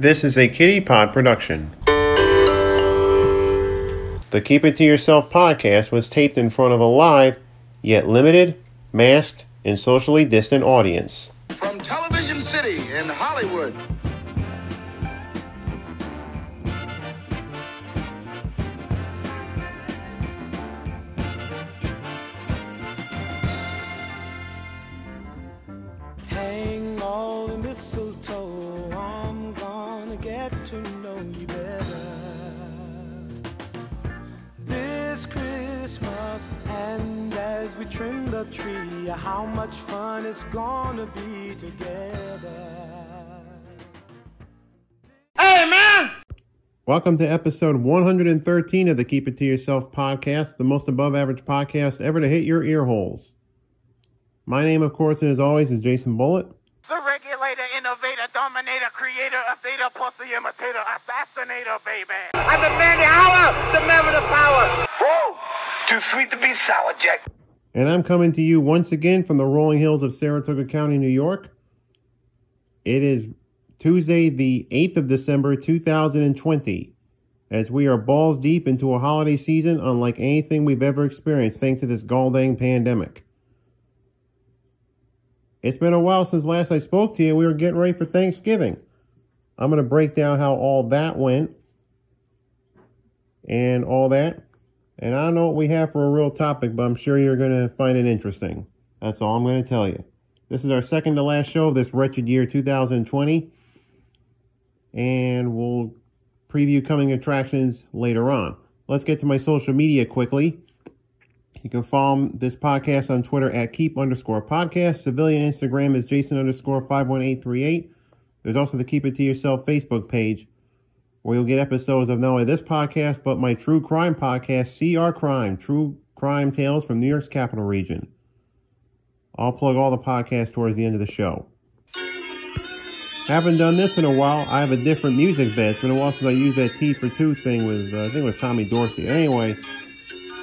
This is a Kitty Pod production. The Keep It To Yourself podcast was taped in front of a live, yet limited, masked, and socially distant audience. From Television City in Hollywood. This Christmas, and as we trim the tree, how much fun it's gonna be together. Welcome to episode 113 of the Keep It To Yourself podcast, the most above average podcast ever to hit your ear holes. My name, of course, and as always, is Jason Bullitt. The regulator, innovator, dominator, creator, updater, pussy imitator, assassinator, baby. I'm the man the hour, the man with the power. Woo! Too sweet to be sour, Jack. And I'm coming to you once again from the rolling hills of Saratoga County, New York. It is Tuesday, the 8th of December, 2020, as we are balls deep into a holiday season unlike anything we've ever experienced thanks to this gall-dang pandemic. It's been a while since last I spoke to you. We were getting ready for Thanksgiving. I'm going to break down how all that went and all that. And I don't know what we have for a real topic, but I'm sure you're going to find it interesting. That's all I'm going to tell you. This is our second to last show of this wretched year 2020. And we'll preview coming attractions later on. Let's get to my social media quickly. You can follow this podcast on Twitter at keep underscore podcast. Civilian Instagram is Jason underscore 51838. There's also the Keep It To Yourself Facebook page where you'll get episodes of not only this podcast, but my true crime podcast, CR Crime, True Crime Tales from New York's Capital Region. I'll plug all the podcasts towards the end of the show. Haven't done this in a while. I have a different music bed. It's been a while since I used that Tea for two thing with, uh, I think it was Tommy Dorsey. Anyway,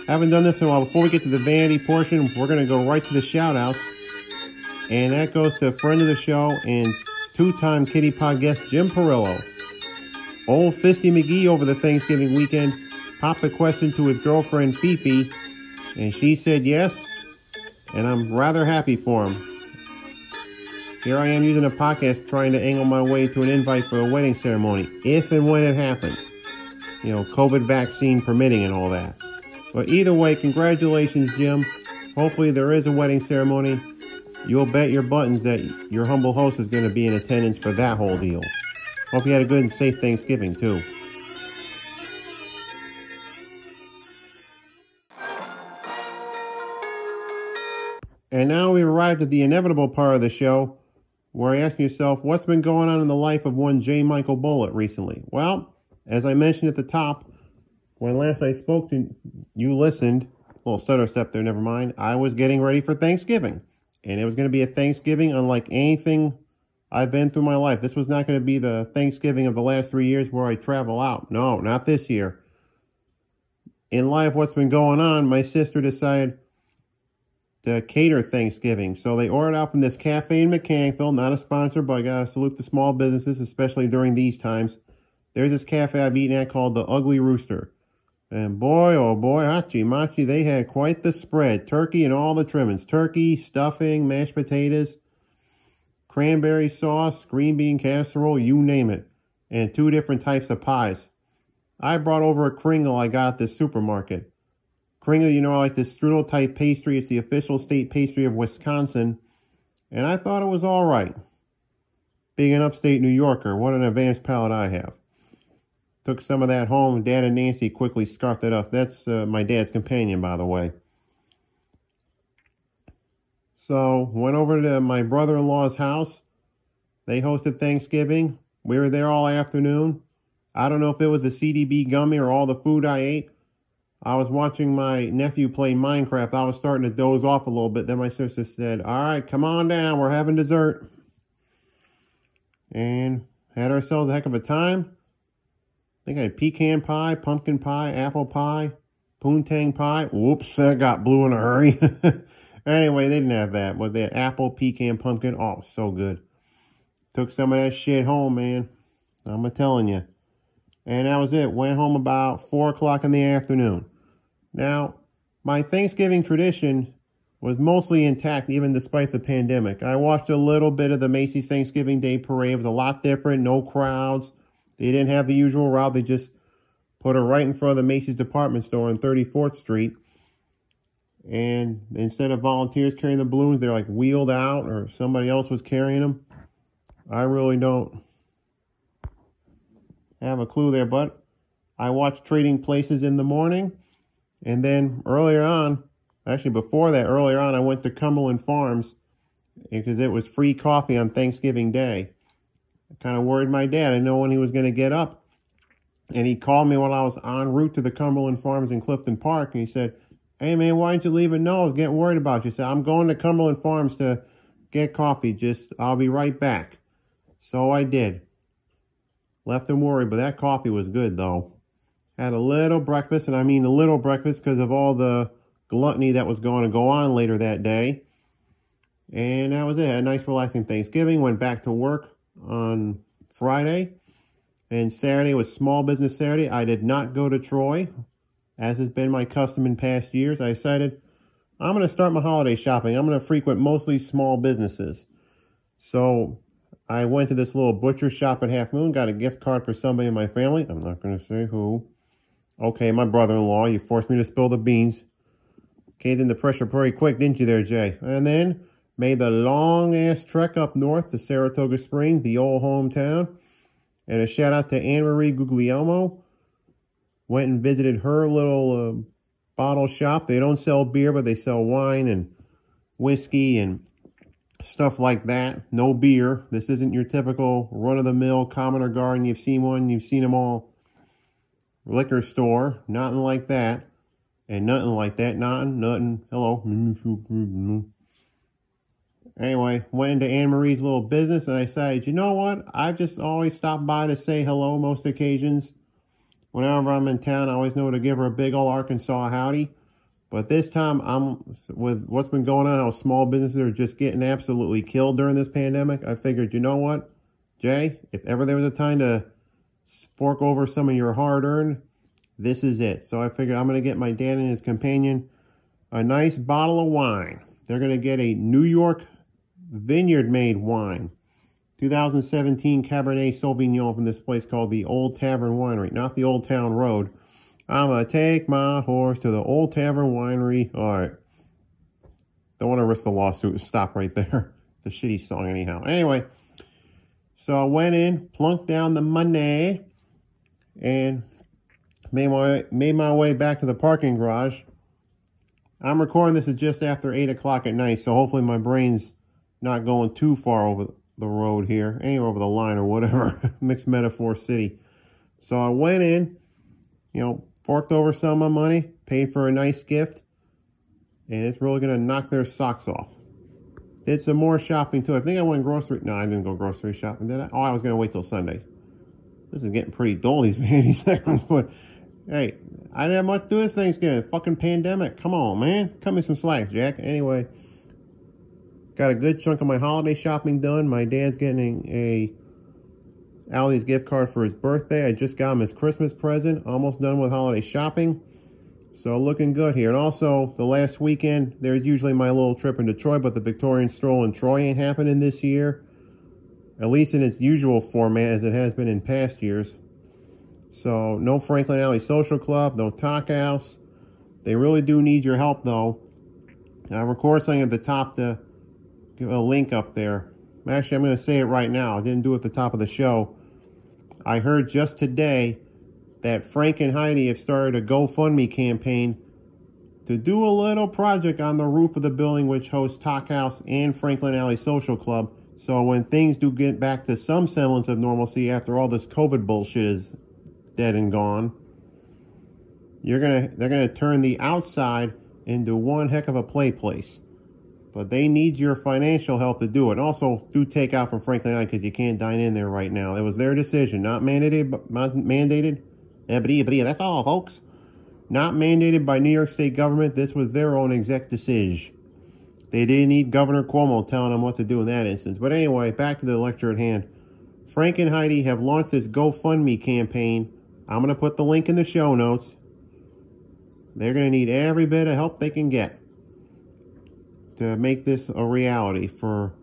haven't done this in a while. Before we get to the vanity portion, we're going to go right to the shout outs. And that goes to a friend of the show and two time Kitty Pod guest Jim Perillo. Old Fisty McGee over the Thanksgiving weekend popped a question to his girlfriend Fifi, and she said yes, and I'm rather happy for him. Here I am using a podcast trying to angle my way to an invite for a wedding ceremony, if and when it happens. You know, COVID vaccine permitting and all that. But either way, congratulations, Jim. Hopefully, there is a wedding ceremony. You'll bet your buttons that your humble host is going to be in attendance for that whole deal. Hope you had a good and safe Thanksgiving, too. And now we've arrived at the inevitable part of the show where I ask yourself, what's been going on in the life of one J. Michael Bullitt recently? Well, as I mentioned at the top, when last I spoke to you, listened, a little stutter step there, never mind. I was getting ready for Thanksgiving. And it was going to be a Thanksgiving unlike anything I've been through my life. This was not going to be the Thanksgiving of the last three years where I travel out. No, not this year. In life, what's been going on, my sister decided to cater Thanksgiving. So they ordered out from this cafe in Mechanicville, not a sponsor, but I got to salute the small businesses, especially during these times. There's this cafe I've eaten at called the Ugly Rooster. And boy, oh boy, hachi machi, they had quite the spread. Turkey and all the trimmings. Turkey, stuffing, mashed potatoes, cranberry sauce, green bean casserole, you name it. And two different types of pies. I brought over a Kringle I got at the supermarket. Kringle, you know, I like this strudel type pastry. It's the official state pastry of Wisconsin. And I thought it was all right. Being an upstate New Yorker, what an advanced palate I have. Took some of that home. Dad and Nancy quickly scarfed it up. That's uh, my dad's companion, by the way. So, went over to my brother in law's house. They hosted Thanksgiving. We were there all afternoon. I don't know if it was the CDB gummy or all the food I ate. I was watching my nephew play Minecraft. I was starting to doze off a little bit. Then my sister said, All right, come on down. We're having dessert. And had ourselves a heck of a time. I think I had pecan pie, pumpkin pie, apple pie, poontang pie. Whoops, that got blue in a hurry. anyway, they didn't have that, but they had apple, pecan, pumpkin. Oh, so good. Took some of that shit home, man. I'm telling you. And that was it. Went home about four o'clock in the afternoon. Now, my Thanksgiving tradition was mostly intact even despite the pandemic. I watched a little bit of the Macy's Thanksgiving Day parade. It was a lot different, no crowds. They didn't have the usual route. They just put her right in front of the Macy's department store on 34th Street. And instead of volunteers carrying the balloons, they're like wheeled out or somebody else was carrying them. I really don't have a clue there, but I watched Trading Places in the morning. And then earlier on, actually before that, earlier on, I went to Cumberland Farms because it was free coffee on Thanksgiving Day. I kind of worried my dad. I didn't know when he was going to get up. And he called me while I was en route to the Cumberland Farms in Clifton Park. And he said, Hey, man, why didn't you leave a note? I was getting worried about you. Said, I'm going to Cumberland Farms to get coffee. Just, I'll be right back. So I did. Left him worried, but that coffee was good, though. Had a little breakfast, and I mean a little breakfast because of all the gluttony that was going to go on later that day. And that was it. A nice, relaxing Thanksgiving. Went back to work on Friday. And Saturday was Small Business Saturday. I did not go to Troy, as has been my custom in past years. I decided I'm going to start my holiday shopping. I'm going to frequent mostly small businesses. So I went to this little butcher shop at Halfmoon, got a gift card for somebody in my family. I'm not going to say who. Okay, my brother-in-law. You forced me to spill the beans. Caved in the pressure pretty quick, didn't you there, Jay? And then made the long-ass trek up north to Saratoga Springs, the old hometown. And a shout out to Anne Marie Guglielmo. Went and visited her little uh, bottle shop. They don't sell beer, but they sell wine and whiskey and stuff like that. No beer. This isn't your typical run-of-the-mill commoner Garden. You've seen one. You've seen them all. Liquor store. Nothing like that. And nothing like that. Nothing. Nothing. Hello. Anyway, went into Anne Marie's little business and I said, you know what? I've just always stopped by to say hello most occasions. Whenever I'm in town, I always know to give her a big old Arkansas howdy. But this time, I'm with what's been going on, how small businesses are just getting absolutely killed during this pandemic. I figured, you know what, Jay, if ever there was a time to fork over some of your hard earned, this is it. So I figured I'm going to get my dad and his companion a nice bottle of wine. They're going to get a New York vineyard made wine. 2017 Cabernet Sauvignon from this place called the Old Tavern Winery, not the Old Town Road. I'm gonna take my horse to the Old Tavern Winery. All right. Don't want to risk the lawsuit. Stop right there. It's a shitty song, anyhow. Anyway, so I went in, plunked down the money, and made my made my way back to the parking garage. I'm recording this at just after eight o'clock at night, so hopefully my brain's not going too far over the road here, anywhere over the line or whatever. Mixed metaphor city. So I went in, you know, forked over some of my money, paid for a nice gift, and it's really going to knock their socks off. Did some more shopping too. I think I went grocery. No, I didn't go grocery shopping, did I? Oh, I was going to wait till Sunday. This is getting pretty dull, these vanity segments, but hey, I didn't have much to do this Thanksgiving. Fucking pandemic. Come on, man. Cut me some slack, Jack. Anyway, got a good chunk of my holiday shopping done. My dad's getting a Allie's gift card for his birthday. I just got him his Christmas present. Almost done with holiday shopping. So looking good here. And also, the last weekend, there's usually my little trip in Detroit, but the Victorian stroll in Troy ain't happening this year. At least in its usual format as it has been in past years. So, no Franklin Alley Social Club, no Talk House. They really do need your help, though. I'll record something at the top to a link up there. Actually, I'm going to say it right now. I didn't do it at the top of the show. I heard just today that Frank and Heidi have started a GoFundMe campaign to do a little project on the roof of the building which hosts Talk House and Franklin Alley Social Club. So when things do get back to some semblance of normalcy after all this COVID bullshit is dead and gone, you're gonna they're gonna turn the outside into one heck of a play place. But they need your financial help to do it. Also, do take out from Franklin Alley because you can't dine in there right now. It was their decision, not mandated. Mandated. Eh, that's all, folks. Not mandated by New York State government. This was their own exec decision. They didn't need Governor Cuomo telling them what to do in that instance. But anyway, back to the lecture at hand. Frank and Heidi have launched this GoFundMe campaign. I'm going to put the link in the show notes. They're going to need every bit of help they can get to make this a reality for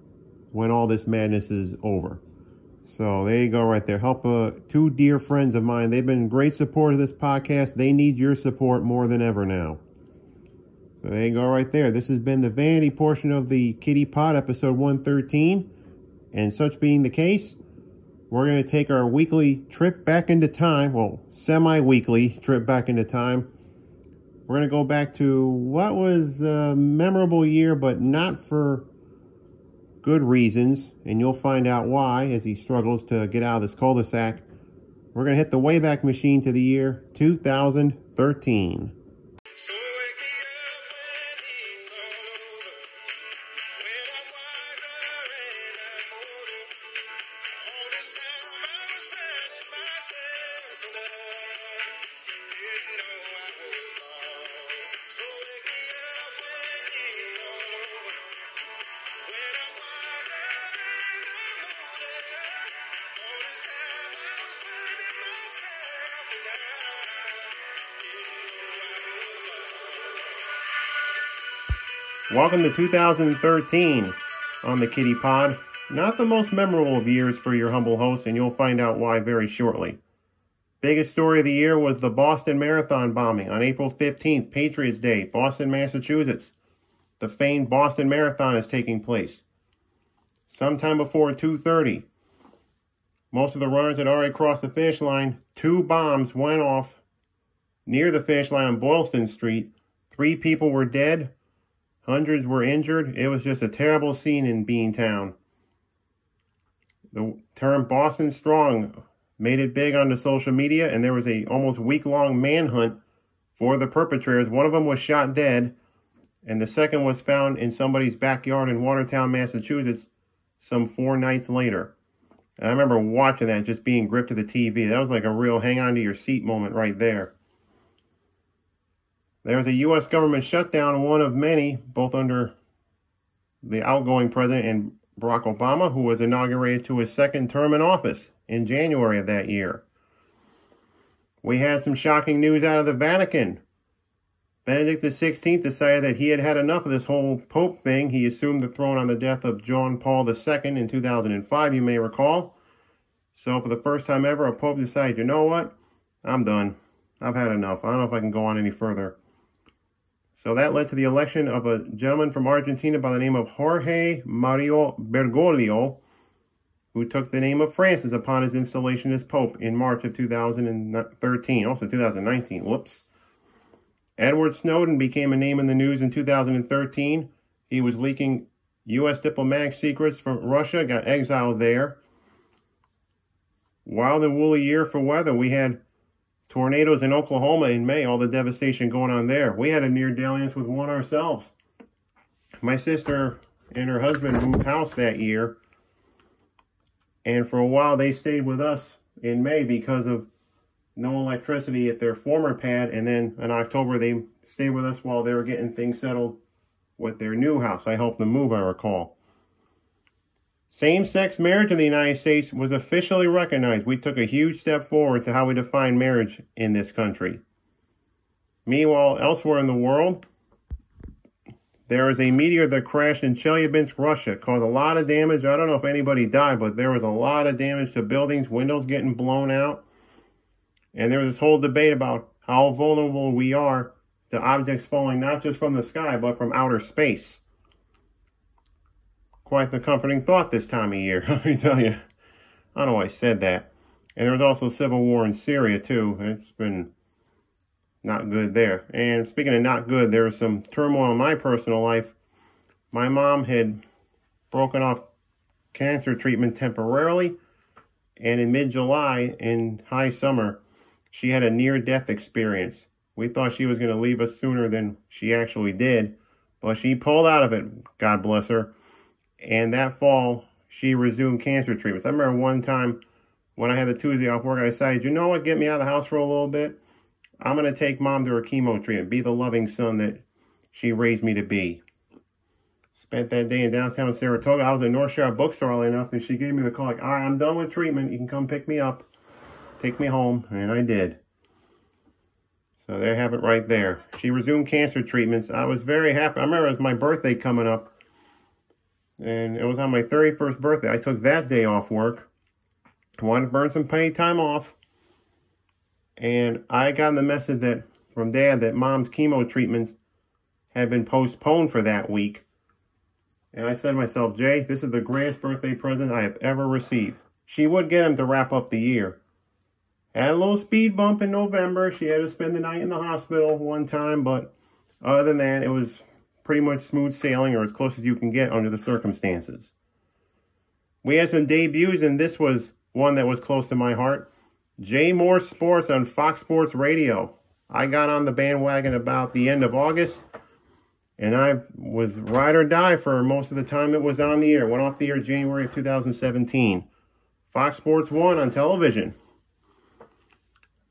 when all this madness is over. So there you go, right there. Help uh, two dear friends of mine. They've been great support of this podcast. They need your support more than ever now. So there you go, right there. This has been the vanity portion of the Kitty Pod, episode 113. And such being the case, we're going to take our weekly trip back into time. Well, semi weekly trip back into time. We're going to go back to what was a memorable year, but not for good reasons, and you'll find out why as he struggles to get out of this cul-de-sac. We're going to hit the Wayback Machine to the year 2013. Welcome to 2013 on the Kitty Pod. Not the most memorable of years for your humble host, and you'll find out why very shortly. Biggest story of the year was the Boston Marathon bombing on April 15th, Patriots Day, Boston, Massachusetts. The famed Boston Marathon is taking place. Sometime before 2:30, most of the runners had already crossed the finish line. Two bombs went off near the finish line on Boylston Street. Three people were dead. Hundreds were injured. It was just a terrible scene in Beantown. The term Boston Strong made it big on the social media, and there was a almost week-long manhunt for the perpetrators. One of them was shot dead, and the second was found in somebody's backyard in Watertown, Massachusetts, some four nights later. And I remember watching that, just being gripped to the TV. That was like a real hang on to your seat moment right there. There was a U.S. government shutdown, one of many, both under the outgoing president and Barack Obama, who was inaugurated to his second term in office in January of that year. We had some shocking news out of the Vatican. Benedict XVI decided that he had had enough of this whole Pope thing. He assumed the throne on the death of John Paul II in 2005, you may recall. So, for the first time ever, a Pope decided, you know what? I'm done. I've had enough. I don't know if I can go on any further. So that led to the election of a gentleman from Argentina by the name of Jorge Mario Bergoglio, who took the name of Francis upon his installation as Pope in March of 2013, also 2019. Whoops. Edward Snowden became a name in the news in 2013. He was leaking U.S. diplomatic secrets from Russia, got exiled there. Wild and woolly year for weather. We had tornadoes in Oklahoma in May, all the devastation going on there. We had a near dalliance with one ourselves. My sister and her husband moved house that year, and for a while they stayed with us in May because of no electricity at their former pad, and then in October they stayed with us while they were getting things settled with their new house. I helped them move, I recall. Same sex marriage in the United States was officially recognized. We took a huge step forward to how we define marriage in this country. Meanwhile, elsewhere in the world, there is a meteor that crashed in Chelyabinsk, Russia. Caused a lot of damage. I don't know if anybody died, but there was a lot of damage to buildings, windows getting blown out. And there was this whole debate about how vulnerable we are to objects falling not just from the sky, but from outer space quite the comforting thought this time of year, let me tell you. I don't know why I said that. And there was also civil war in Syria, too. It's been not good there. And speaking of not good, there was some turmoil in my personal life. My mom had broken off cancer treatment temporarily. And in mid July, in high summer, she had a near death experience. We thought she was going to leave us sooner than she actually did. But she pulled out of it, God bless her. And that fall, she resumed cancer treatments. I remember one time when I had the Tuesday off work, I decided, you know what, get me out of the house for a little bit. I'm going to take mom to her chemo treatment, be the loving son that she raised me to be. Spent that day in downtown Saratoga. I was in Northshire Bookstore early enough and she gave me the call, like, all right, I'm done with treatment. You can come pick me up, take me home. And I did. So there have it right there. She resumed cancer treatments. I was very happy. I remember it was my birthday coming up. And it was on my 31st birthday. I took that day off work. I wanted to burn some paid time off. And I got the message that from dad that mom's chemo treatments had been postponed for that week. And I said to myself, Jay, this is the greatest birthday present I have ever received. She would get him to wrap up the year. Had a little speed bump in November. She had to spend the night in the hospital one time, but other than that, it was pretty much smooth sailing or as close as you can get under the circumstances. We had some debuts, and this was one that was close to my heart. Jay Mohr Sports on Fox Sports Radio. I got on the bandwagon about the end of August, and I was ride or die for most of the time it was on the air. Went off the air January of 2017. Fox Sports 1 on television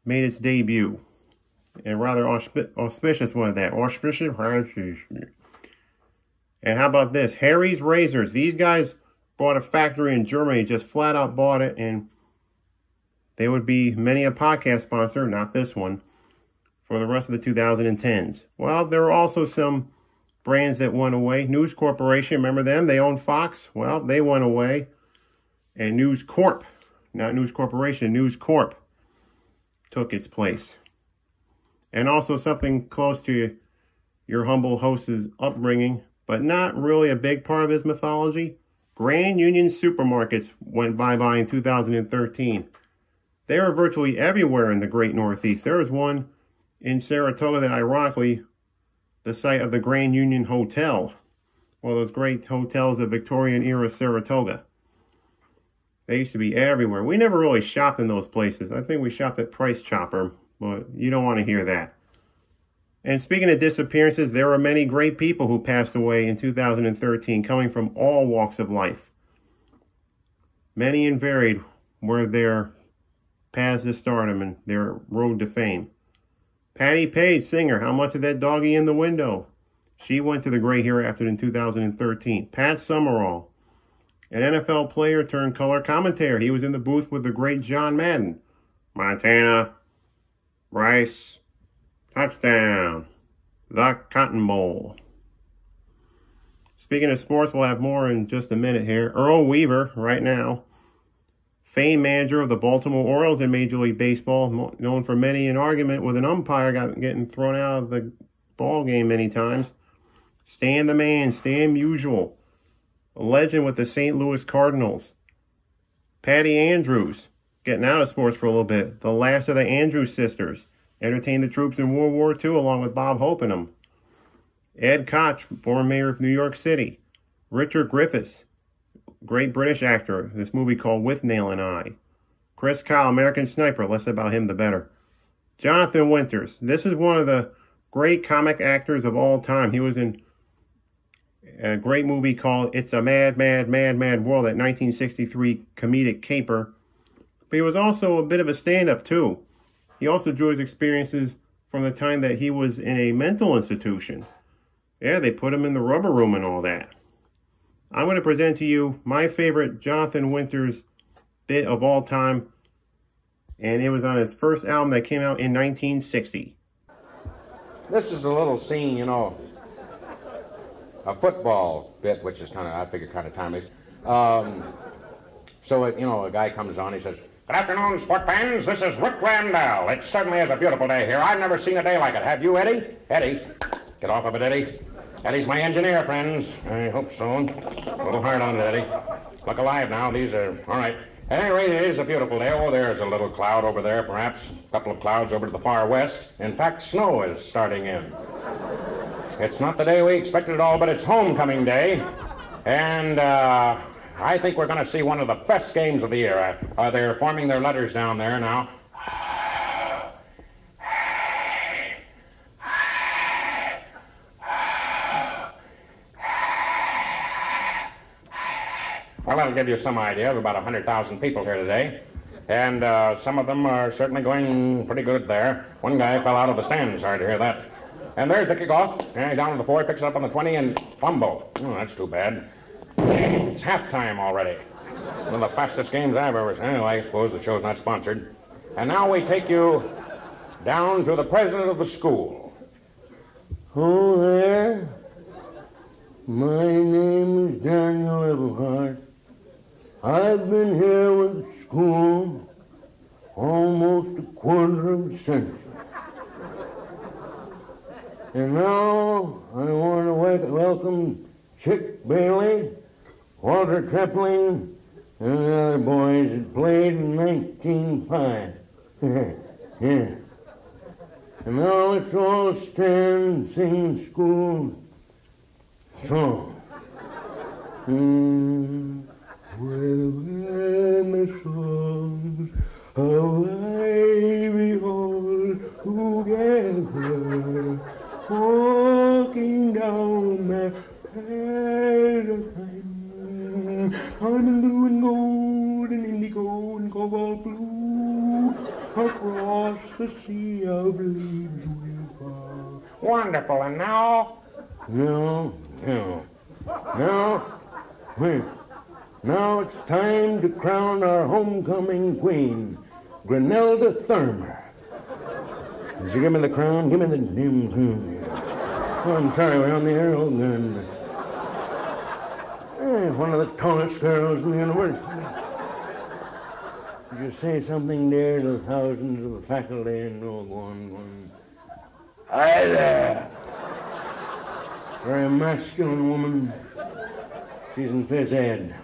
made its debut. A rather auspicious one of that. Auspicious. And how about this? Harry's Razors. These guys bought a factory in Germany, just flat out bought it, and they would be many a podcast sponsor, not this one, for the rest of the 2010s. Well, there were also some brands that went away. News Corporation, remember them? They owned Fox. Well, they went away. And News Corp, not News Corporation, News Corp took its place. And also something close to your humble host's upbringing, but not really a big part of his mythology. Grand Union supermarkets went bye-bye in 2013. They are virtually everywhere in the great Northeast. There is one in Saratoga that ironically the site of the Grand Union Hotel, one of those great hotels of Victorian era Saratoga. They used to be everywhere. We never really shopped in those places. I think we shopped at Price Chopper, but you don't want to hear that. And speaking of disappearances, there were many great people who passed away in 2013, coming from all walks of life. Many and varied were their paths to stardom and their road to fame. Patti Page, singer, How Much of That Doggy in the Window? She went to the great hereafter in 2013. Pat Summerall, an NFL player turned color commentator. He was in the booth with the great John Madden. Montana, Rice, touchdown, the Cotton Bowl. Speaking of sports, we'll have more in just a minute here. Earl Weaver, right now, famed manager of the Baltimore Orioles in Major League Baseball, known for many an argument with an umpire got, getting thrown out of the ball game many times. Stan the man, Stan Musial, a legend with the St. Louis Cardinals. Patty Andrews, getting out of sports for a little bit, the last of the Andrews sisters, entertained the troops in World War II along with Bob Hope and them. Ed Koch, former mayor of New York City. Richard Griffiths, great British actor, this movie called Withnail and I. Chris Kyle, American Sniper, less about him the better. Jonathan Winters, this is one of the great comic actors of all time. He was in a great movie called It's a Mad, Mad, Mad, Mad World, that 1963 comedic caper. But he was also a bit of a stand-up too. He also drew his experiences from the time that he was in a mental institution. Yeah, they put him in the rubber room and all that. I'm going to present to you my favorite Jonathan Winters bit of all time. And it was on his first album that came out in 1960. This is a little scene, you know, a football bit, which is kind of, I figure, kind of timeless. Um, so, you know, a guy comes on, he says, Good afternoon, sport fans. This is Rick Randall. It certainly is a beautiful day here. I've never seen a day like it. Have you, Eddie? Eddie. Get off of it, Eddie. Eddie's my engineer, friends. I hope so. A little hard on it, Eddie. Look alive now. These are, all right. At any rate, it is a beautiful day. Oh, there's a little cloud over there, perhaps. A couple of clouds over to the far west. In fact, snow is starting in. It's not the day we expected at all, but it's homecoming day. And uh, I think we're going to see one of the best games of the year. Uh, they're forming their letters down there now. Well, that'll give you some idea of about 100,000 people here today. And uh, some of them are certainly going pretty good there. One guy fell out of the stand. Sorry to hear that. And there's the kickoff. Down to the four, he picks it up on the 20 and fumble. Oh, that's too bad. It's halftime already. One of the fastest games I've ever seen. Anyway, I suppose the show's not sponsored. And now we take you down to the president of the school. Oh, there. My name is Daniel Everhart. I've been here with the school almost a quarter of a century. And now I want to welcome Chick Bailey, Walter Trepling, and the other boys that played in 1905. yeah. And now let's all stand and sing school song. Mm, well, my songs of I behold together, walking down the path of time. I'm in blue and gold and indigo and cobalt blue. Across the sea of leaves we fall. Wonderful. And now? No, no, no. Wait. Now it's time to crown our homecoming queen, Grenelda Thurmer. Did you give me the crown? Give me the damn crown. Oh, I'm sorry, we're on the air. Oh, good. Eh, one of the tallest girls in the university. Did you say something, dear, to the thousands of the faculty and go on, go on. Hi there. Very masculine woman. She's in phys ed.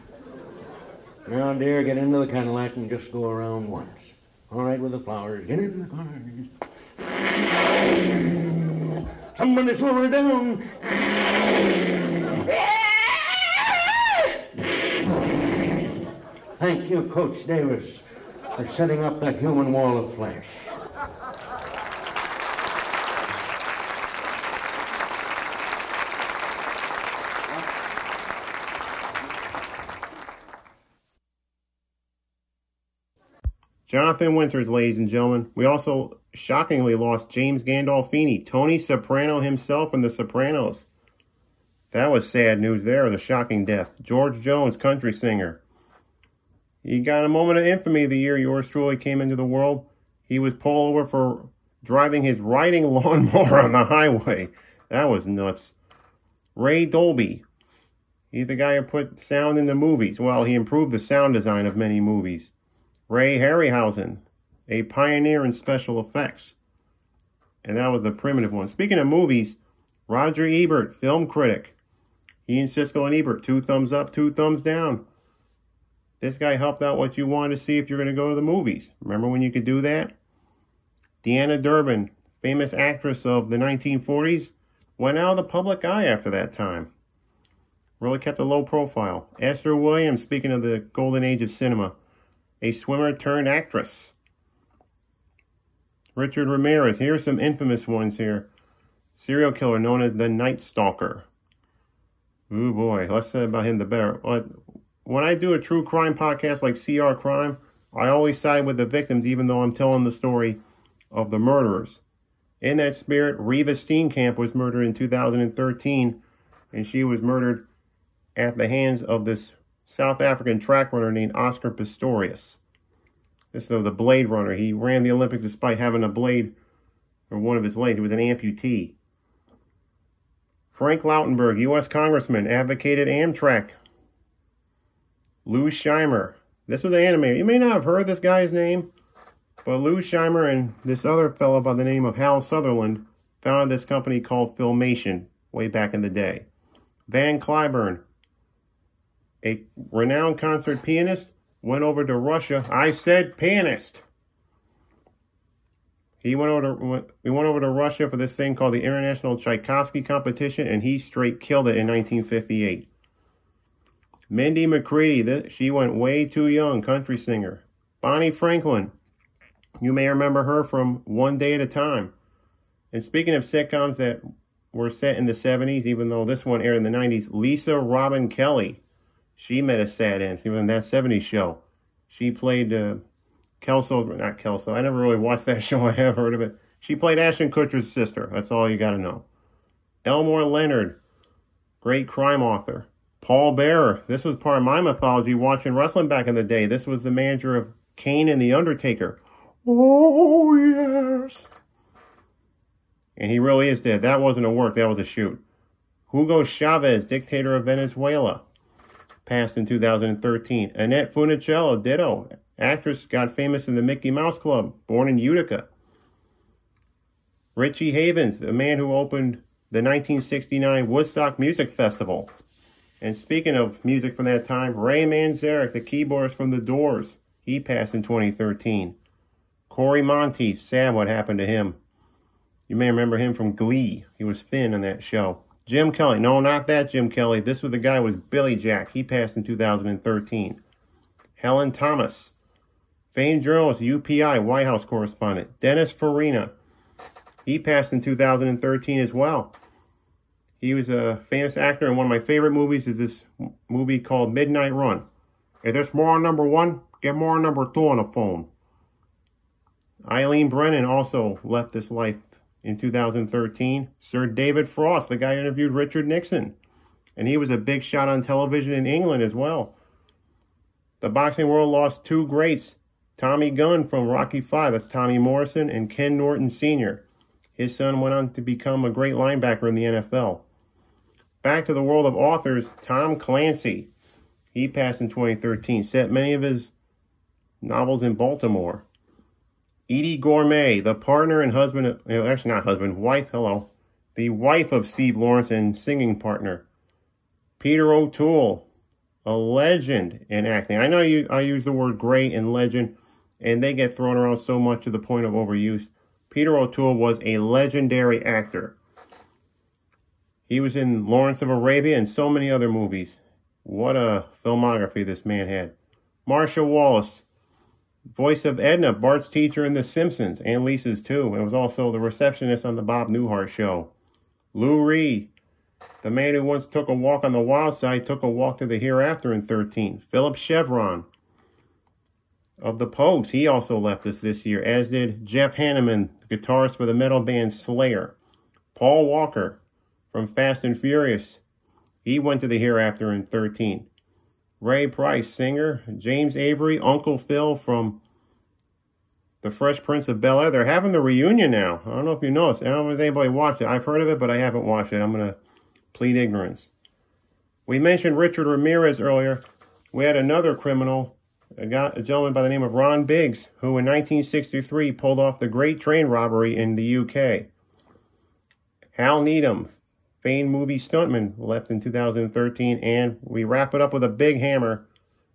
Now, dear, get into the Cadillac and just go around once. All right with the flowers. Get in the car. Somebody slow her down. Thank you, Coach Davis, for setting up that human wall of flesh. Jonathan Winters, ladies and gentlemen. We also shockingly lost James Gandolfini, Tony Soprano himself in The Sopranos. That was sad news there, the shocking death. George Jones, country singer. He got a moment of infamy the year yours truly came into the world. He was pulled over for driving his riding lawnmower on the highway. That was nuts. Ray Dolby. He's the guy who put sound in the movies. Well, he improved the sound design of many movies. Ray Harryhausen, a pioneer in special effects. And that was the primitive one. Speaking of movies, Roger Ebert, film critic. He and Siskel and Ebert, two thumbs up, two thumbs down. This guy helped out what you wanted to see if you're going to go to the movies. Remember when you could do that? Deanna Durbin, famous actress of the 1940s, went out of the public eye after that time. Really kept a low profile. Esther Williams, speaking of the golden age of cinema, a swimmer turned actress. Richard Ramirez, here's some infamous ones here. Serial killer known as the Night Stalker. Ooh boy, less said about him the better. But when I do a true crime podcast like CR Crime, I always side with the victims even though I'm telling the story of the murderers. In that spirit, Reeva Steenkamp was murdered in 2013, and she was murdered at the hands of this South African track runner named Oscar Pistorius. This is the Blade Runner. He ran the Olympics despite having a blade or one of his legs. He was an amputee. Frank Lautenberg, U.S. Congressman, advocated Amtrak. Lou Scheimer. This was an animator. You may not have heard this guy's name, but Lou Scheimer and this other fellow by the name of Hal Sutherland founded this company called Filmation way back in the day. Van Cliburn, a renowned concert pianist, went over to Russia. I said pianist. He went over to we went over to Russia for this thing called the International Tchaikovsky Competition, and he straight killed it in 1958. Mindy McCready, she went way too young, country singer. Bonnie Franklin, you may remember her from One Day at a Time. And speaking of sitcoms that were set in the 70s, even though this one aired in the 90s, Lisa Robin Kelly, she met a sad end. She was in that 70s show. She played uh, Kelso, not Kelso. I never really watched that show. I have heard of it. She played Ashton Kutcher's sister. That's all you got to know. Elmore Leonard, great crime author. Paul Bearer. This was part of my mythology watching wrestling back in the day. This was the manager of Kane and The Undertaker. Oh, yes. And he really is dead. That wasn't a work, that was a shoot. Hugo Chavez, dictator of Venezuela, passed in 2013. Annette Funicello, ditto. Actress got famous in the Mickey Mouse Club, born in Utica. Richie Havens, the man who opened the 1969 Woodstock Music Festival. And speaking of music from that time, Ray Manzarek, the keyboardist from The Doors, he passed in 2013. Cory Monteith, sad what happened to him. You may remember him from Glee. He was Finn on that show. Jim Kelly, no, not that Jim Kelly. This was the guy was Billy Jack. He passed in 2013. Helen Thomas, famed journalist, UPI, White House correspondent. Dennis Farina, he passed in 2013 as well. He was a famous actor, and one of my favorite movies is this movie called Midnight Run. If there's more on number one, get more on number two on the phone. Eileen Brennan also left this life in 2013. Sir David Frost, the guy who interviewed Richard Nixon, and he was a big shot on television in England as well. The boxing world lost two greats Tommy Gunn from Rocky Five, that's Tommy Morrison, and Ken Norton Sr. His son went on to become a great linebacker in the NFL. Back to the world of authors, Tom Clancy. He passed in 2013, set many of his novels in Baltimore. Eydie Gormé, the partner and husband, of, eh, actually not husband, wife, hello, the wife of Steve Lawrence and singing partner. Peter O'Toole, a legend in acting. I know you, I use the word great and legend, and they get thrown around so much to the point of overuse. Peter O'Toole was a legendary actor. He was in Lawrence of Arabia and so many other movies. What a filmography this man had. Marcia Wallace, voice of Edna, Bart's teacher in The Simpsons, and Lisa's too, and was also the receptionist on the Bob Newhart show. Lou Reed, the man who once took a walk on the wild side, took a walk to the hereafter in 13. Philip Chevron of the Pogues, he also left us this year, as did Jeff Hanneman, guitarist for the metal band Slayer. Paul Walker, from Fast and Furious. He went to the hereafter in 13. Ray Price, singer. James Avery, Uncle Phil from The Fresh Prince of Bel Air. They're having the reunion now. I don't know if you noticed. I don't know if anybody watched it. I've heard of it, but I haven't watched it. I'm going to plead ignorance. We mentioned Richard Ramirez earlier. We had another criminal, a, guy, a gentleman by the name of Ron Biggs, who in 1963 pulled off the great train robbery in the UK. Hal Needham, famed movie stuntman, left in 2013. And we wrap it up with a big hammer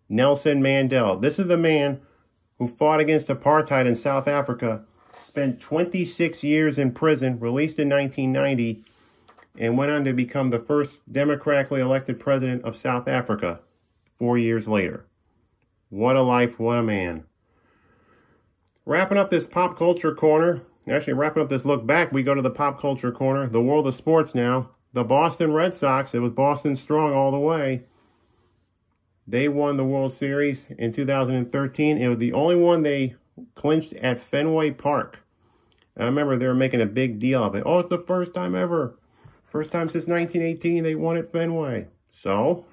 Nelson Mandela. This is the man who fought against apartheid in South Africa, spent 26 years in prison, released in 1990, and went on to become the first democratically elected president of South Africa four years later. What a life, what a man. Wrapping up this pop culture corner, actually wrapping up this look back, we go to the pop culture corner, the world of sports now. The Boston Red Sox, it was Boston strong all the way. They won the World Series in 2013. It was the only one they clinched at Fenway Park. I remember they were making a big deal of it. Oh, it's the first time ever. First time since 1918 they won at Fenway. So,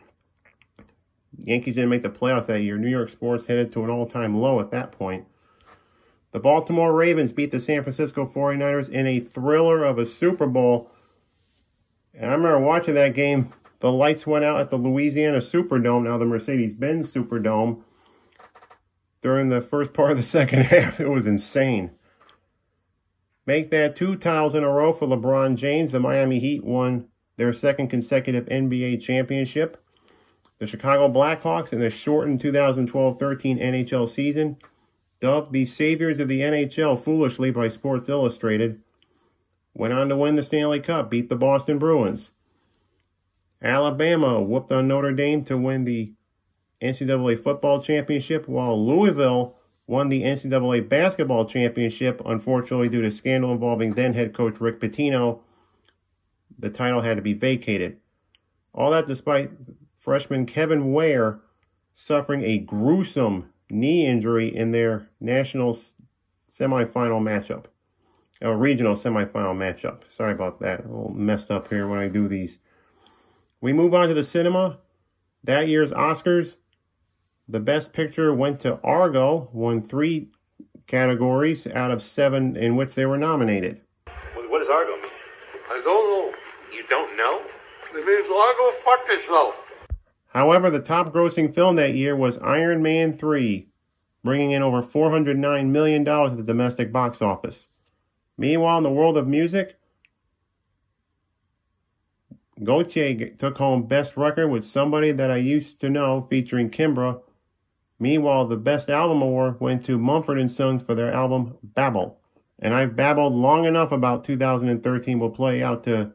Yankees didn't make the playoffs that year. New York sports headed to an all-time low at that point. The Baltimore Ravens beat the San Francisco 49ers in a thriller of a Super Bowl. And I remember watching that game. The lights went out at the Louisiana Superdome, now the Mercedes-Benz Superdome, during the first part of the second half. It was insane. Make that two titles in a row for LeBron James. The Miami Heat won their second consecutive NBA championship. The Chicago Blackhawks in the shortened 2012-13 NHL season dubbed the saviors of the NHL foolishly by Sports Illustrated, went on to win the Stanley Cup, beat the Boston Bruins. Alabama whooped on Notre Dame to win the NCAA football championship, while Louisville won the NCAA basketball championship, unfortunately due to scandal involving then head coach Rick Pitino. The title had to be vacated. All that despite freshman Kevin Ware suffering a gruesome knee injury in their national semifinal matchup. a regional semifinal matchup. Sorry about that. A little messed up here when I do these. We move on to the cinema. That year's Oscars. The best picture went to Argo, won three categories out of seven in which they were nominated. What does Argo mean? I don't know. You don't know? It means Argo fucked yourself. However, the top grossing film that year was Iron Man 3, bringing in over $409 million at the domestic box office. Meanwhile, in the world of music, Gotye took home Best Record with Somebody That I Used to Know featuring Kimbra. Meanwhile, the Best Album Award went to Mumford & Sons for their album Babel. And I've babbled long enough about 2013. We'll play out to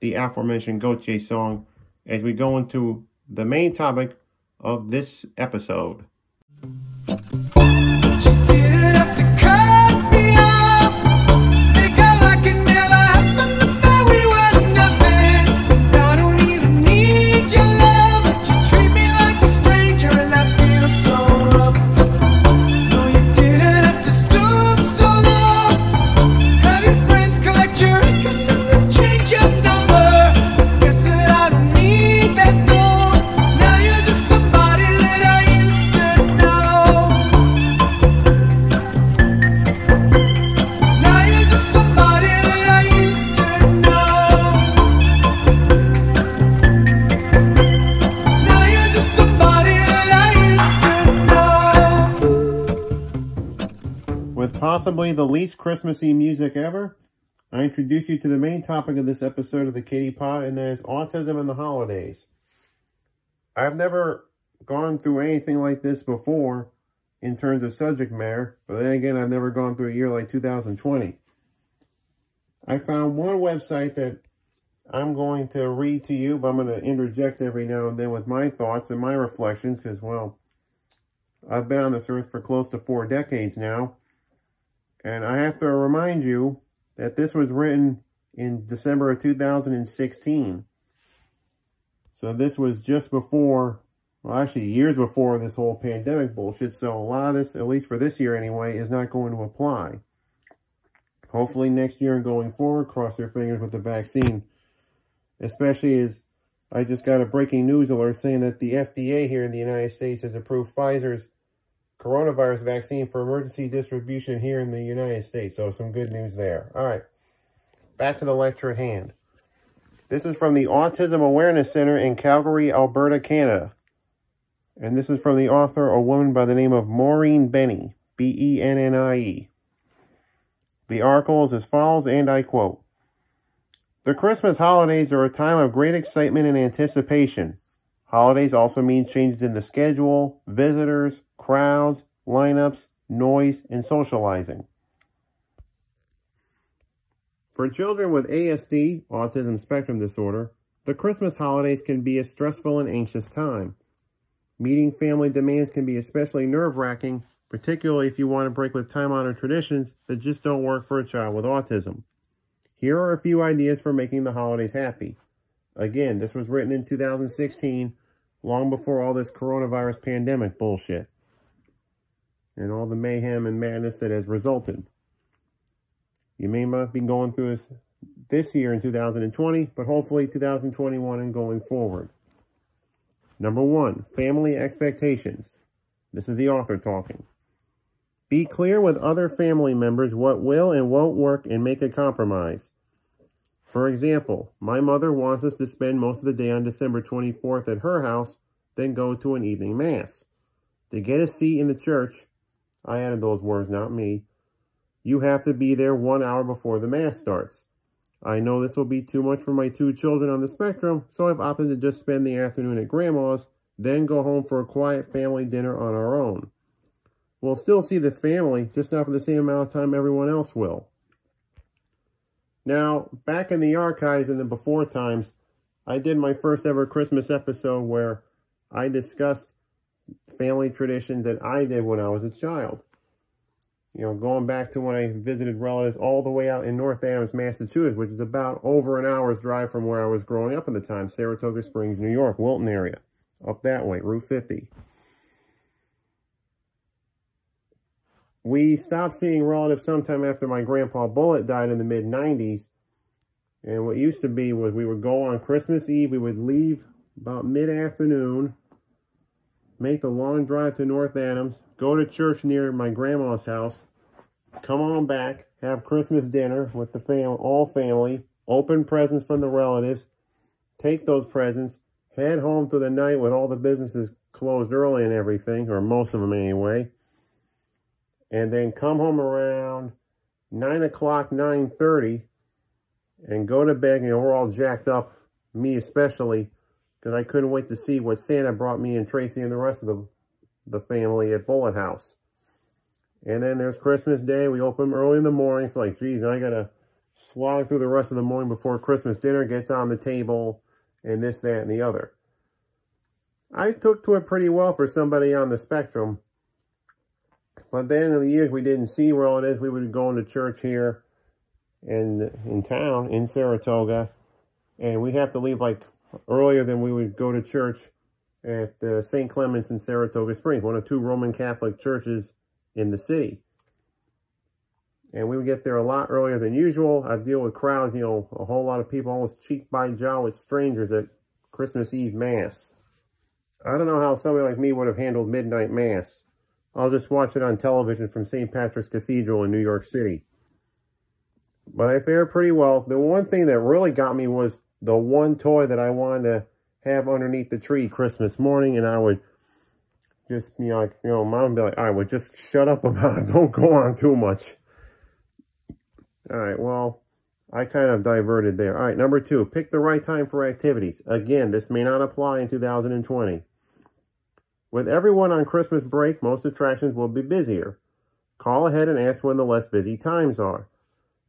the aforementioned Gotye song as we go into the main topic of this episode. Possibly the least Christmassy music ever, I introduce you to the main topic of this episode of the Kitty Pot, and that is autism and the holidays. I've never gone through anything like this before in terms of subject matter, but then again, I've never gone through a year like 2020. I found one website that I'm going to read to you, but I'm going to interject every now and then with my thoughts and my reflections because, well, I've been on this earth for close to four decades now. And I have to remind you that this was written in December of 2016. So this was just before, well, actually years before this whole pandemic bullshit. So a lot of this, at least for this year anyway, is not going to apply. Hopefully next year and going forward, cross your fingers with the vaccine. Especially as I just got a breaking news alert saying that the FDA here in the United States has approved Pfizer's coronavirus vaccine for emergency distribution here in the United States. So some good news there. All right, back to the lecture at hand. This is from the Autism Awareness Center in Calgary, Alberta, Canada. And this is from the author, a woman by the name of Maureen Bennie, B-E-N-N-I-E. The article is as follows, and I quote, The Christmas holidays are a time of great excitement and anticipation. Holidays also mean changes in the schedule, visitors, crowds, lineups, noise, and socializing. For children with ASD, autism spectrum disorder, the Christmas holidays can be a stressful and anxious time. Meeting family demands can be especially nerve-wracking, particularly if you want to break with time-honored traditions that just don't work for a child with autism. Here are a few ideas for making the holidays happy. Again, this was written in 2016, long before all this coronavirus pandemic bullshit and all the mayhem and madness that has resulted. You may not be going through this this year in 2020, but hopefully 2021 and going forward. Number one, family expectations. This is the author talking. Be clear with other family members what will and won't work and make a compromise. For example, my mother wants us to spend most of the day on December 24th at her house, then go to an evening mass. To get a seat in the church, I added those words, not me, you have to be there one hour before the mass starts. I know this will be too much for my two children on the spectrum, so I've opted to just spend the afternoon at grandma's, then go home for a quiet family dinner on our own. We'll still see the family, just not for the same amount of time everyone else will. Now, back in the archives in the before times, I did my first ever Christmas episode where I discussed family traditions that I did when I was a child. You know, going back to when I visited relatives all the way out in North Adams, Massachusetts, which is about over an hour's drive from where I was growing up at the time, Saratoga Springs, New York, Wilton area, up that way, Route 50. we stopped seeing relatives sometime after my grandpa Bullet died in the mid 90s. And what used to be was we would go on Christmas Eve, we would leave about mid afternoon, make the long drive to North Adams, go to church near my grandma's house, come on back, have Christmas dinner with the fam all family, open presents from the relatives, take those presents, head home through the night with all the businesses closed early and everything, or most of them anyway, and then come home around 9 o'clock, 9.30, and go to bed, and we're all jacked up, me especially, because I couldn't wait to see what Santa brought me and Tracy and the rest of the, the family at Bullet House. And then there's Christmas Day. We open early in the morning. It's like, geez, I got to slog through the rest of the morning before Christmas dinner gets on the table and this, that, and the other. I took to it pretty well for somebody on the spectrum. But then in the years we didn't see relatives, we would go into church here in, in town, in Saratoga. And we'd have to leave like earlier than we would go to church at uh, St. Clement's in Saratoga Springs, one of two Roman Catholic churches in the city. And we would get there a lot earlier than usual. I deal with crowds, you know, a whole lot of people almost cheek by jowl with strangers at Christmas Eve Mass. I don't know how somebody like me would have handled midnight Mass. I'll just watch it on television from St. Patrick's Cathedral in New York City. But I fared pretty well. The one thing that really got me was the one toy that I wanted to have underneath the tree Christmas morning, and I would just be like, you know, mom would be like, all right, well, just shut up about it. Don't go on too much. All right, well, I kind of diverted there. All right, number two, pick the right time for activities. Again, this may not apply in 2020. With everyone on Christmas break, most attractions will be busier. Call ahead and ask when the less busy times are.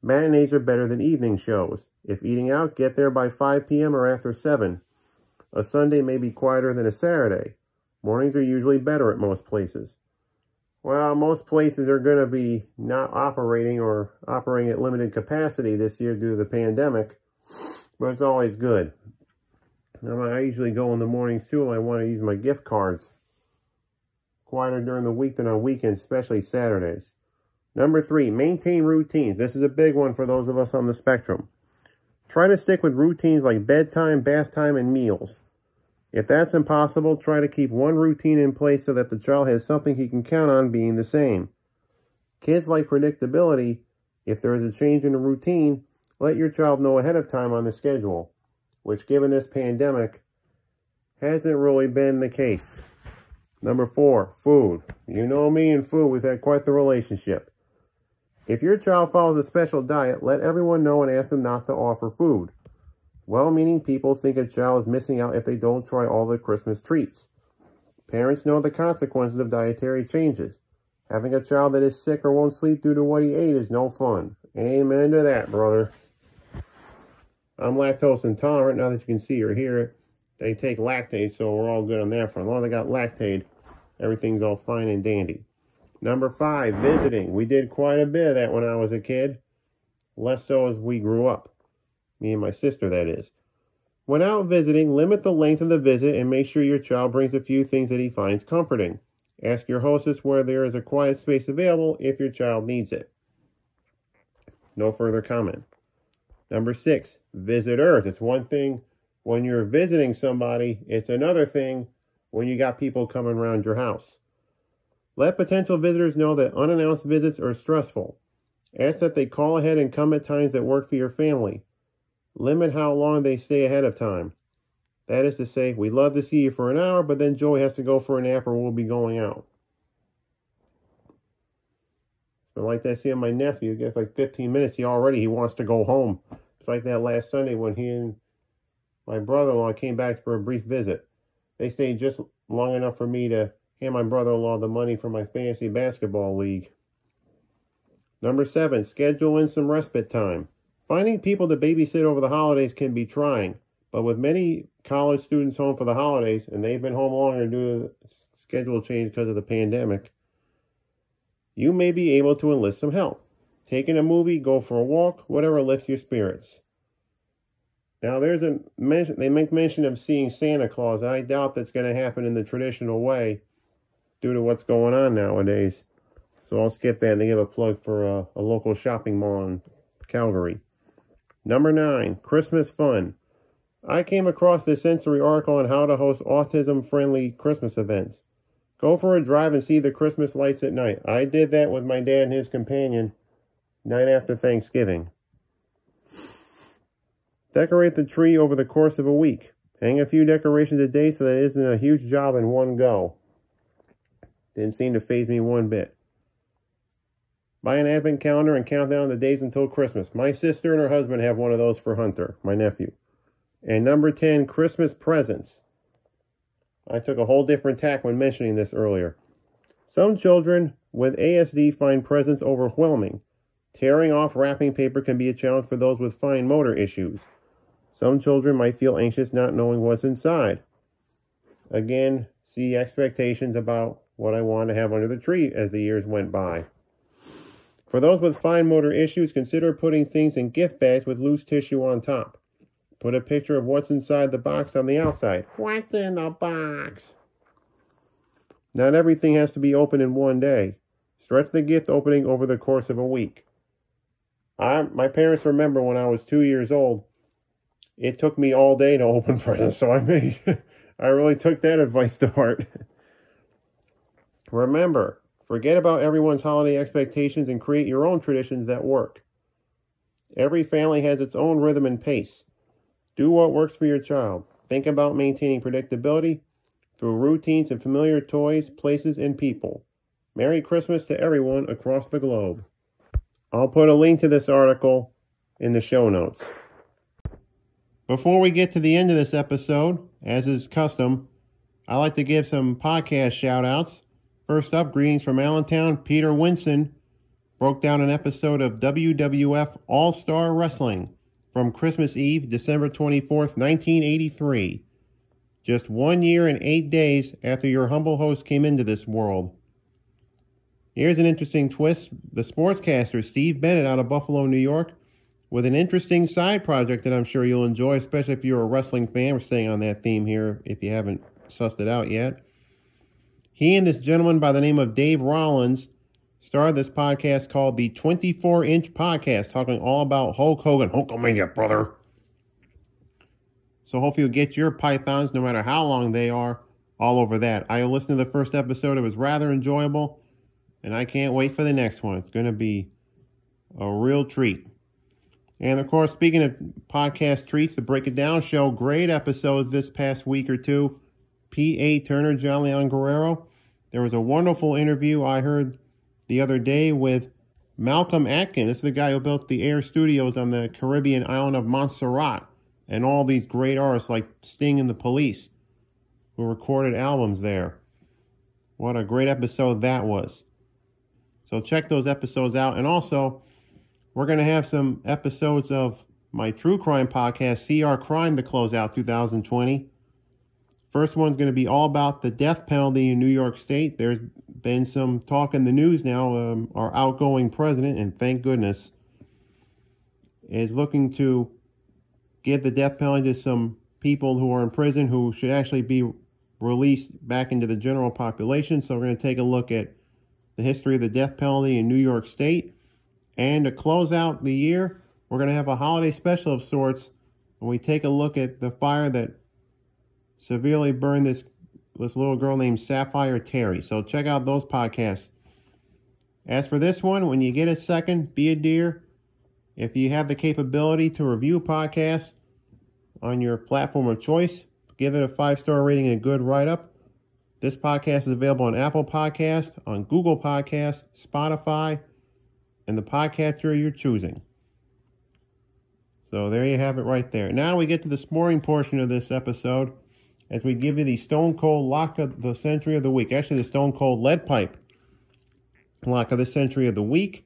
Matinees are better than evening shows. If eating out, get there by 5 p.m. or after 7. A Sunday may be quieter than a Saturday. Mornings are usually better at most places. Well, most places are going to be not operating or operating at limited capacity this year due to the pandemic, but it's always good. I usually go in the mornings too I want to use my gift cards. Quieter during the week than on weekends, especially Saturdays. Number three, maintain routines. This is a big one for those of us on the spectrum. Try to stick with routines like bedtime, bath time, and meals. If that's impossible, try to keep one routine in place so that the child has something he can count on being the same. Kids like predictability. If there is a change in the routine, let your child know ahead of time on the schedule, which given this pandemic hasn't really been the case. Number four, food. You know me and food, we've had quite the relationship. If your child follows a special diet, let everyone know and ask them not to offer food. Well-meaning people think a child is missing out if they don't try all the Christmas treats. Parents know the consequences of dietary changes. Having a child that is sick or won't sleep due to what he ate is no fun. Amen to that, brother. I'm lactose intolerant. Now that you can see or hear it, they take Lactaid, so we're all good on that front. As long as I got Lactaid, everything's all fine and dandy. Number five, visiting. We did quite a bit of that when I was a kid. Less so as we grew up. Me and my sister, that is. When out visiting, limit the length of the visit and make sure your child brings a few things that he finds comforting. Ask your hostess where there is a quiet space available if your child needs it. No further comment. Number six, visit Earth. It's one thing when you're visiting somebody, it's another thing when you got people coming around your house. Let potential visitors know that unannounced visits are stressful. Ask that they call ahead and come at times that work for your family. Limit how long they stay ahead of time. That is to say, we'd love to see you for an hour, but then Joey has to go for a nap or we'll be going out. So like that seeing my nephew, gets like 15 minutes, he already, he wants to go home. It's like that last Sunday when he and my brother-in-law came back for a brief visit. They stayed just long enough for me to hand my brother-in-law the money for my fantasy basketball league. Number seven, schedule in some respite time. Finding people to babysit over the holidays can be trying, but with many college students home for the holidays, and they've been home longer due to the schedule change because of the pandemic, you may be able to enlist some help. Taking a movie, go for a walk, whatever lifts your spirits. Now, there's a mention, they make mention of seeing Santa Claus. I doubt that's going to happen in the traditional way due to what's going on nowadays. So I'll skip that and give a plug for a, a local shopping mall in Calgary. Number nine, Christmas fun. I came across this sensory article on how to host autism friendly Christmas events. Go for a drive and see the Christmas lights at night. I did that with my dad and his companion night after Thanksgiving. Decorate the tree over the course of a week. Hang a few decorations a day so that it isn't a huge job in one go. Didn't seem to phase me one bit. Buy an advent calendar and count down the days until Christmas. My sister and her husband have one of those for Hunter, my nephew. And number 10, Christmas presents. I took a whole different tack when mentioning this earlier. Some children with ASD find presents overwhelming. Tearing off wrapping paper can be a challenge for those with fine motor issues. Some children might feel anxious not knowing what's inside. Again, see expectations about what I wanted to have under the tree as the years went by. For those with fine motor issues, consider putting things in gift bags with loose tissue on top. Put a picture of what's inside the box on the outside. What's in the box? Not everything has to be opened in one day. Stretch the gift opening over the course of a week. I, my parents remember when I was two years old, it took me all day to open presents, so I made, I really took that advice to heart. remember, forget about everyone's holiday expectations and create your own traditions that work. Every family has its own rhythm and pace. Do what works for your child. Think about maintaining predictability through routines and familiar toys, places, and people. Merry Christmas to everyone across the globe. I'll put a link to this article in the show notes. Before we get to the end of this episode, as is custom, I like to give some podcast shout outs. First up, greetings from Allentown. Peter Winson broke down an episode of WWF All Star Wrestling from Christmas Eve, December 24th, 1983. Just one year and eight days after your humble host came into this world. Here's an interesting twist. The sportscaster Steve Bennett out of Buffalo, New York, with an interesting side project that I'm sure you'll enjoy, especially if you're a wrestling fan. We're staying on that theme here if you haven't sussed it out yet. He and this gentleman by the name of Dave Rollins started this podcast called the 24 Inch Podcast, talking all about Hulk Hogan. Hulkamania, brother. So hopefully you'll get your pythons, no matter how long they are, all over that. I listened to the first episode. It was rather enjoyable and I can't wait for the next one. It's going to be a real treat. And of course, speaking of podcast treats, the Break It Down show, great episodes this past week or two. P.A. Turner, John Leon Guerrero. There was a wonderful interview I heard the other day with Malcolm Atkin. This is the guy who built the Air Studios on the Caribbean island of Montserrat and all these great artists like Sting and the Police who recorded albums there. What a great episode that was. So check those episodes out. And also, we're going to have some episodes of my true crime podcast, CR Crime, to close out 2020. First one's going to be all about the death penalty in New York State. There's been some talk in the news now. Um, our outgoing president, and thank goodness, is looking to give the death penalty to some people who are in prison who should actually be released back into the general population. So we're going to take a look at the history of the death penalty in New York State. And to close out the year, we're going to have a holiday special of sorts when we take a look at the fire that severely burned this, this little girl named Sapphire Terry. So check out those podcasts. As for this one, when you get a second, be a dear. If you have the capability to review a podcast on your platform of choice, give it a five star rating and a good write up. This podcast is available on Apple Podcast, on Google Podcast, Spotify, and the podcatcher you're choosing. So there you have it right there. Now we get to the scoring portion of this episode as we give you the Stone Cold Lock of the Century of the Week. Actually, the Stone Cold Lead Pipe Lock of the Century of the Week.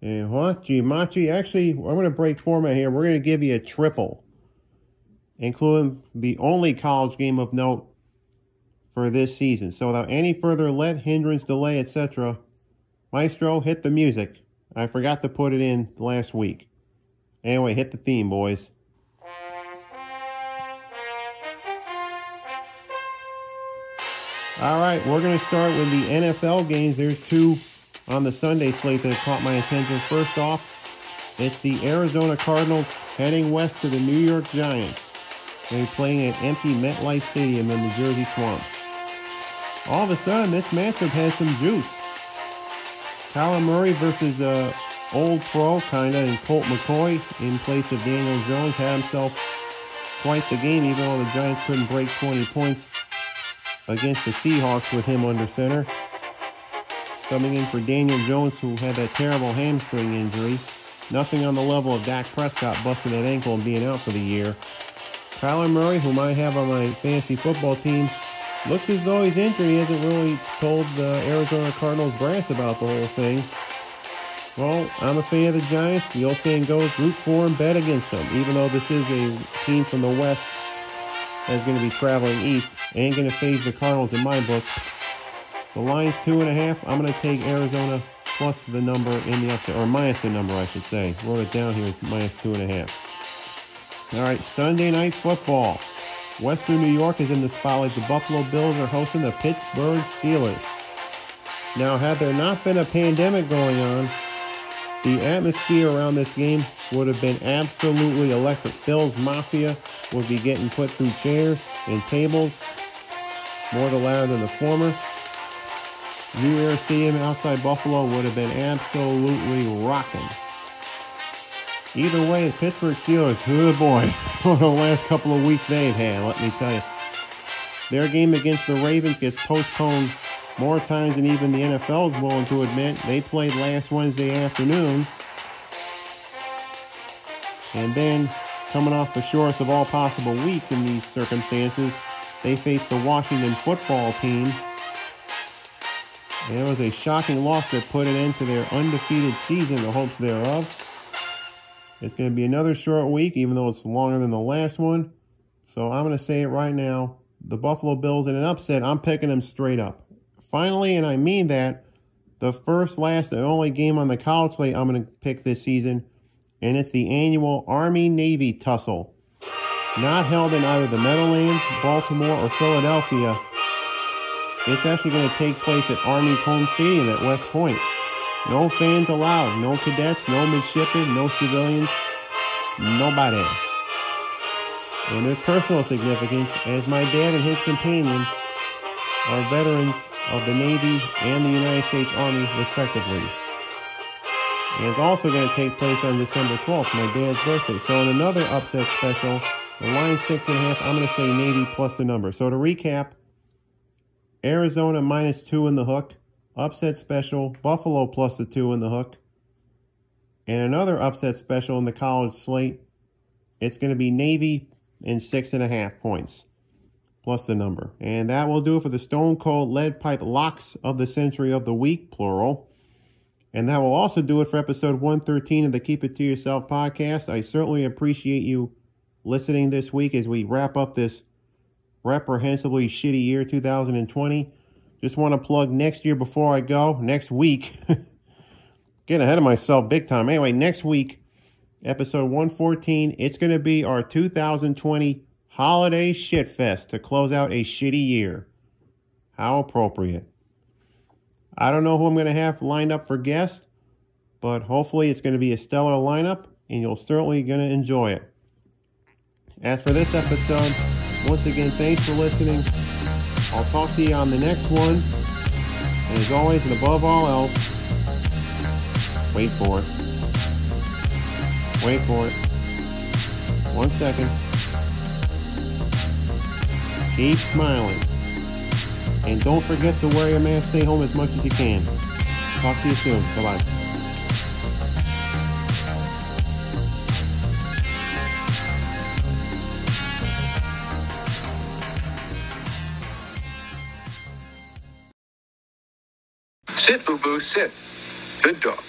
And what? Gimachi. Actually, I'm going to break format here. We're going to give you a triple, including the only college game of note for this season. So without any further let, hindrance, delay, etc., Maestro, hit the music. I forgot to put it in last week. Anyway, hit the theme, boys. All right, we're going to start with the NFL games. There's two on the Sunday slate that caught my attention. First off, it's the Arizona Cardinals heading west to the New York Giants. They're playing at empty MetLife Stadium in the Jersey Swamp. All of a sudden, this matchup has some juice. Kyler Murray versus uh, old pro, kind of, and Colt McCoy in place of Daniel Jones had himself quite the game, even though the Giants couldn't break 20 points against the Seahawks with him under center. Coming in for Daniel Jones, who had that terrible hamstring injury. Nothing on the level of Dak Prescott busting that ankle and being out for the year. Kyler Murray, whom I have on my fantasy football team, looks as though he's injured. He hasn't really told the Arizona Cardinals brass about the whole thing. Well, I'm a fan of the Giants. The old saying goes, root for them, bet against them. Even though this is a team from the West that's going to be traveling east, ain't going to phase the Cardinals in my book. The line's two and a half. I'm going to take Arizona plus the number in the upset, or minus the number, I should say. Wrote it down here, minus two and a half. All right, Sunday night football. Western New York is in the spotlight. The Buffalo Bills are hosting the Pittsburgh Steelers. Now, had there not been a pandemic going on, the atmosphere around this game would have been absolutely electric. Bills Mafia would be getting put through chairs and tables, more the latter than the former. New Era Stadium outside Buffalo would have been absolutely rocking. Either way, the Pittsburgh Steelers, good boy, for the last couple of weeks they've had, let me tell you. Their game against the Ravens gets postponed more times than even the NFL is willing to admit. They played last Wednesday afternoon. And then, coming off the shortest of all possible weeks in these circumstances, they faced the Washington football team. And it was a shocking loss that put an end to their undefeated season, the hopes thereof. It's going to be another short week, even though it's longer than the last one. So I'm going to say it right now. The Buffalo Bills in an upset, I'm picking them straight up. Finally, and I mean that, the first, last, and only game on the college slate I'm going to pick this season, and it's the annual Army-Navy tussle. Not held in either the Meadowlands, Baltimore, or Philadelphia. It's actually going to take place at Army's home stadium at West Point. No fans allowed. No cadets, no midshipmen, no civilians, nobody. And there's personal significance as my dad and his companion are veterans of the Navy and the United States Army, respectively. And it's also going to take place on December 12th, my dad's birthday. So in another upset special, the line six and a half, I'm going to say Navy plus the number. So to recap, Arizona minus two in the hook. Upset special, Buffalo plus the two in the hook. And another upset special in the college slate. It's going to be Navy in six and a half points plus the number. And that will do it for the Stone Cold Lead Pipe Locks of the Century of the Week, plural. And that will also do it for episode 113 of the Keep It To Yourself podcast. I certainly appreciate you listening this week as we wrap up this reprehensibly shitty year 2020. Just want to plug next year before I go. Next week. Getting ahead of myself big time. Anyway, next week, episode 114, it's going to be our 2020 holiday shitfest to close out a shitty year. How appropriate. I don't know who I'm going to have lined up for guests, but hopefully it's going to be a stellar lineup and you'll certainly going to enjoy it. As for this episode, once again, thanks for listening. I'll talk to you on the next one. And as always, and above all else, wait for it. Wait for it. One second. Keep smiling. And don't forget to wear your mask, stay home as much as you can. Talk to you soon. Bye bye. Sit, boo boo, sit. Good dog.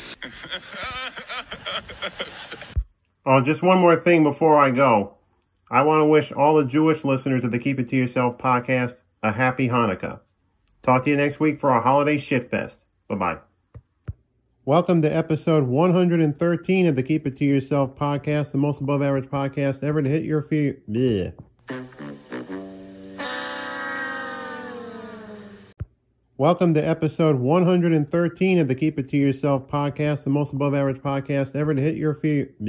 Oh, just one more thing before I go. I want to wish all the Jewish listeners of the Keep It To Yourself podcast a happy Hanukkah. Talk to you next week for our holiday shitfest. Bye bye. Welcome to episode 113 of the Keep It To Yourself podcast, the most above average podcast ever to hit your feet. Bleh. Welcome to episode 113 of the Keep It To Yourself podcast, the most above average podcast ever to hit your feet.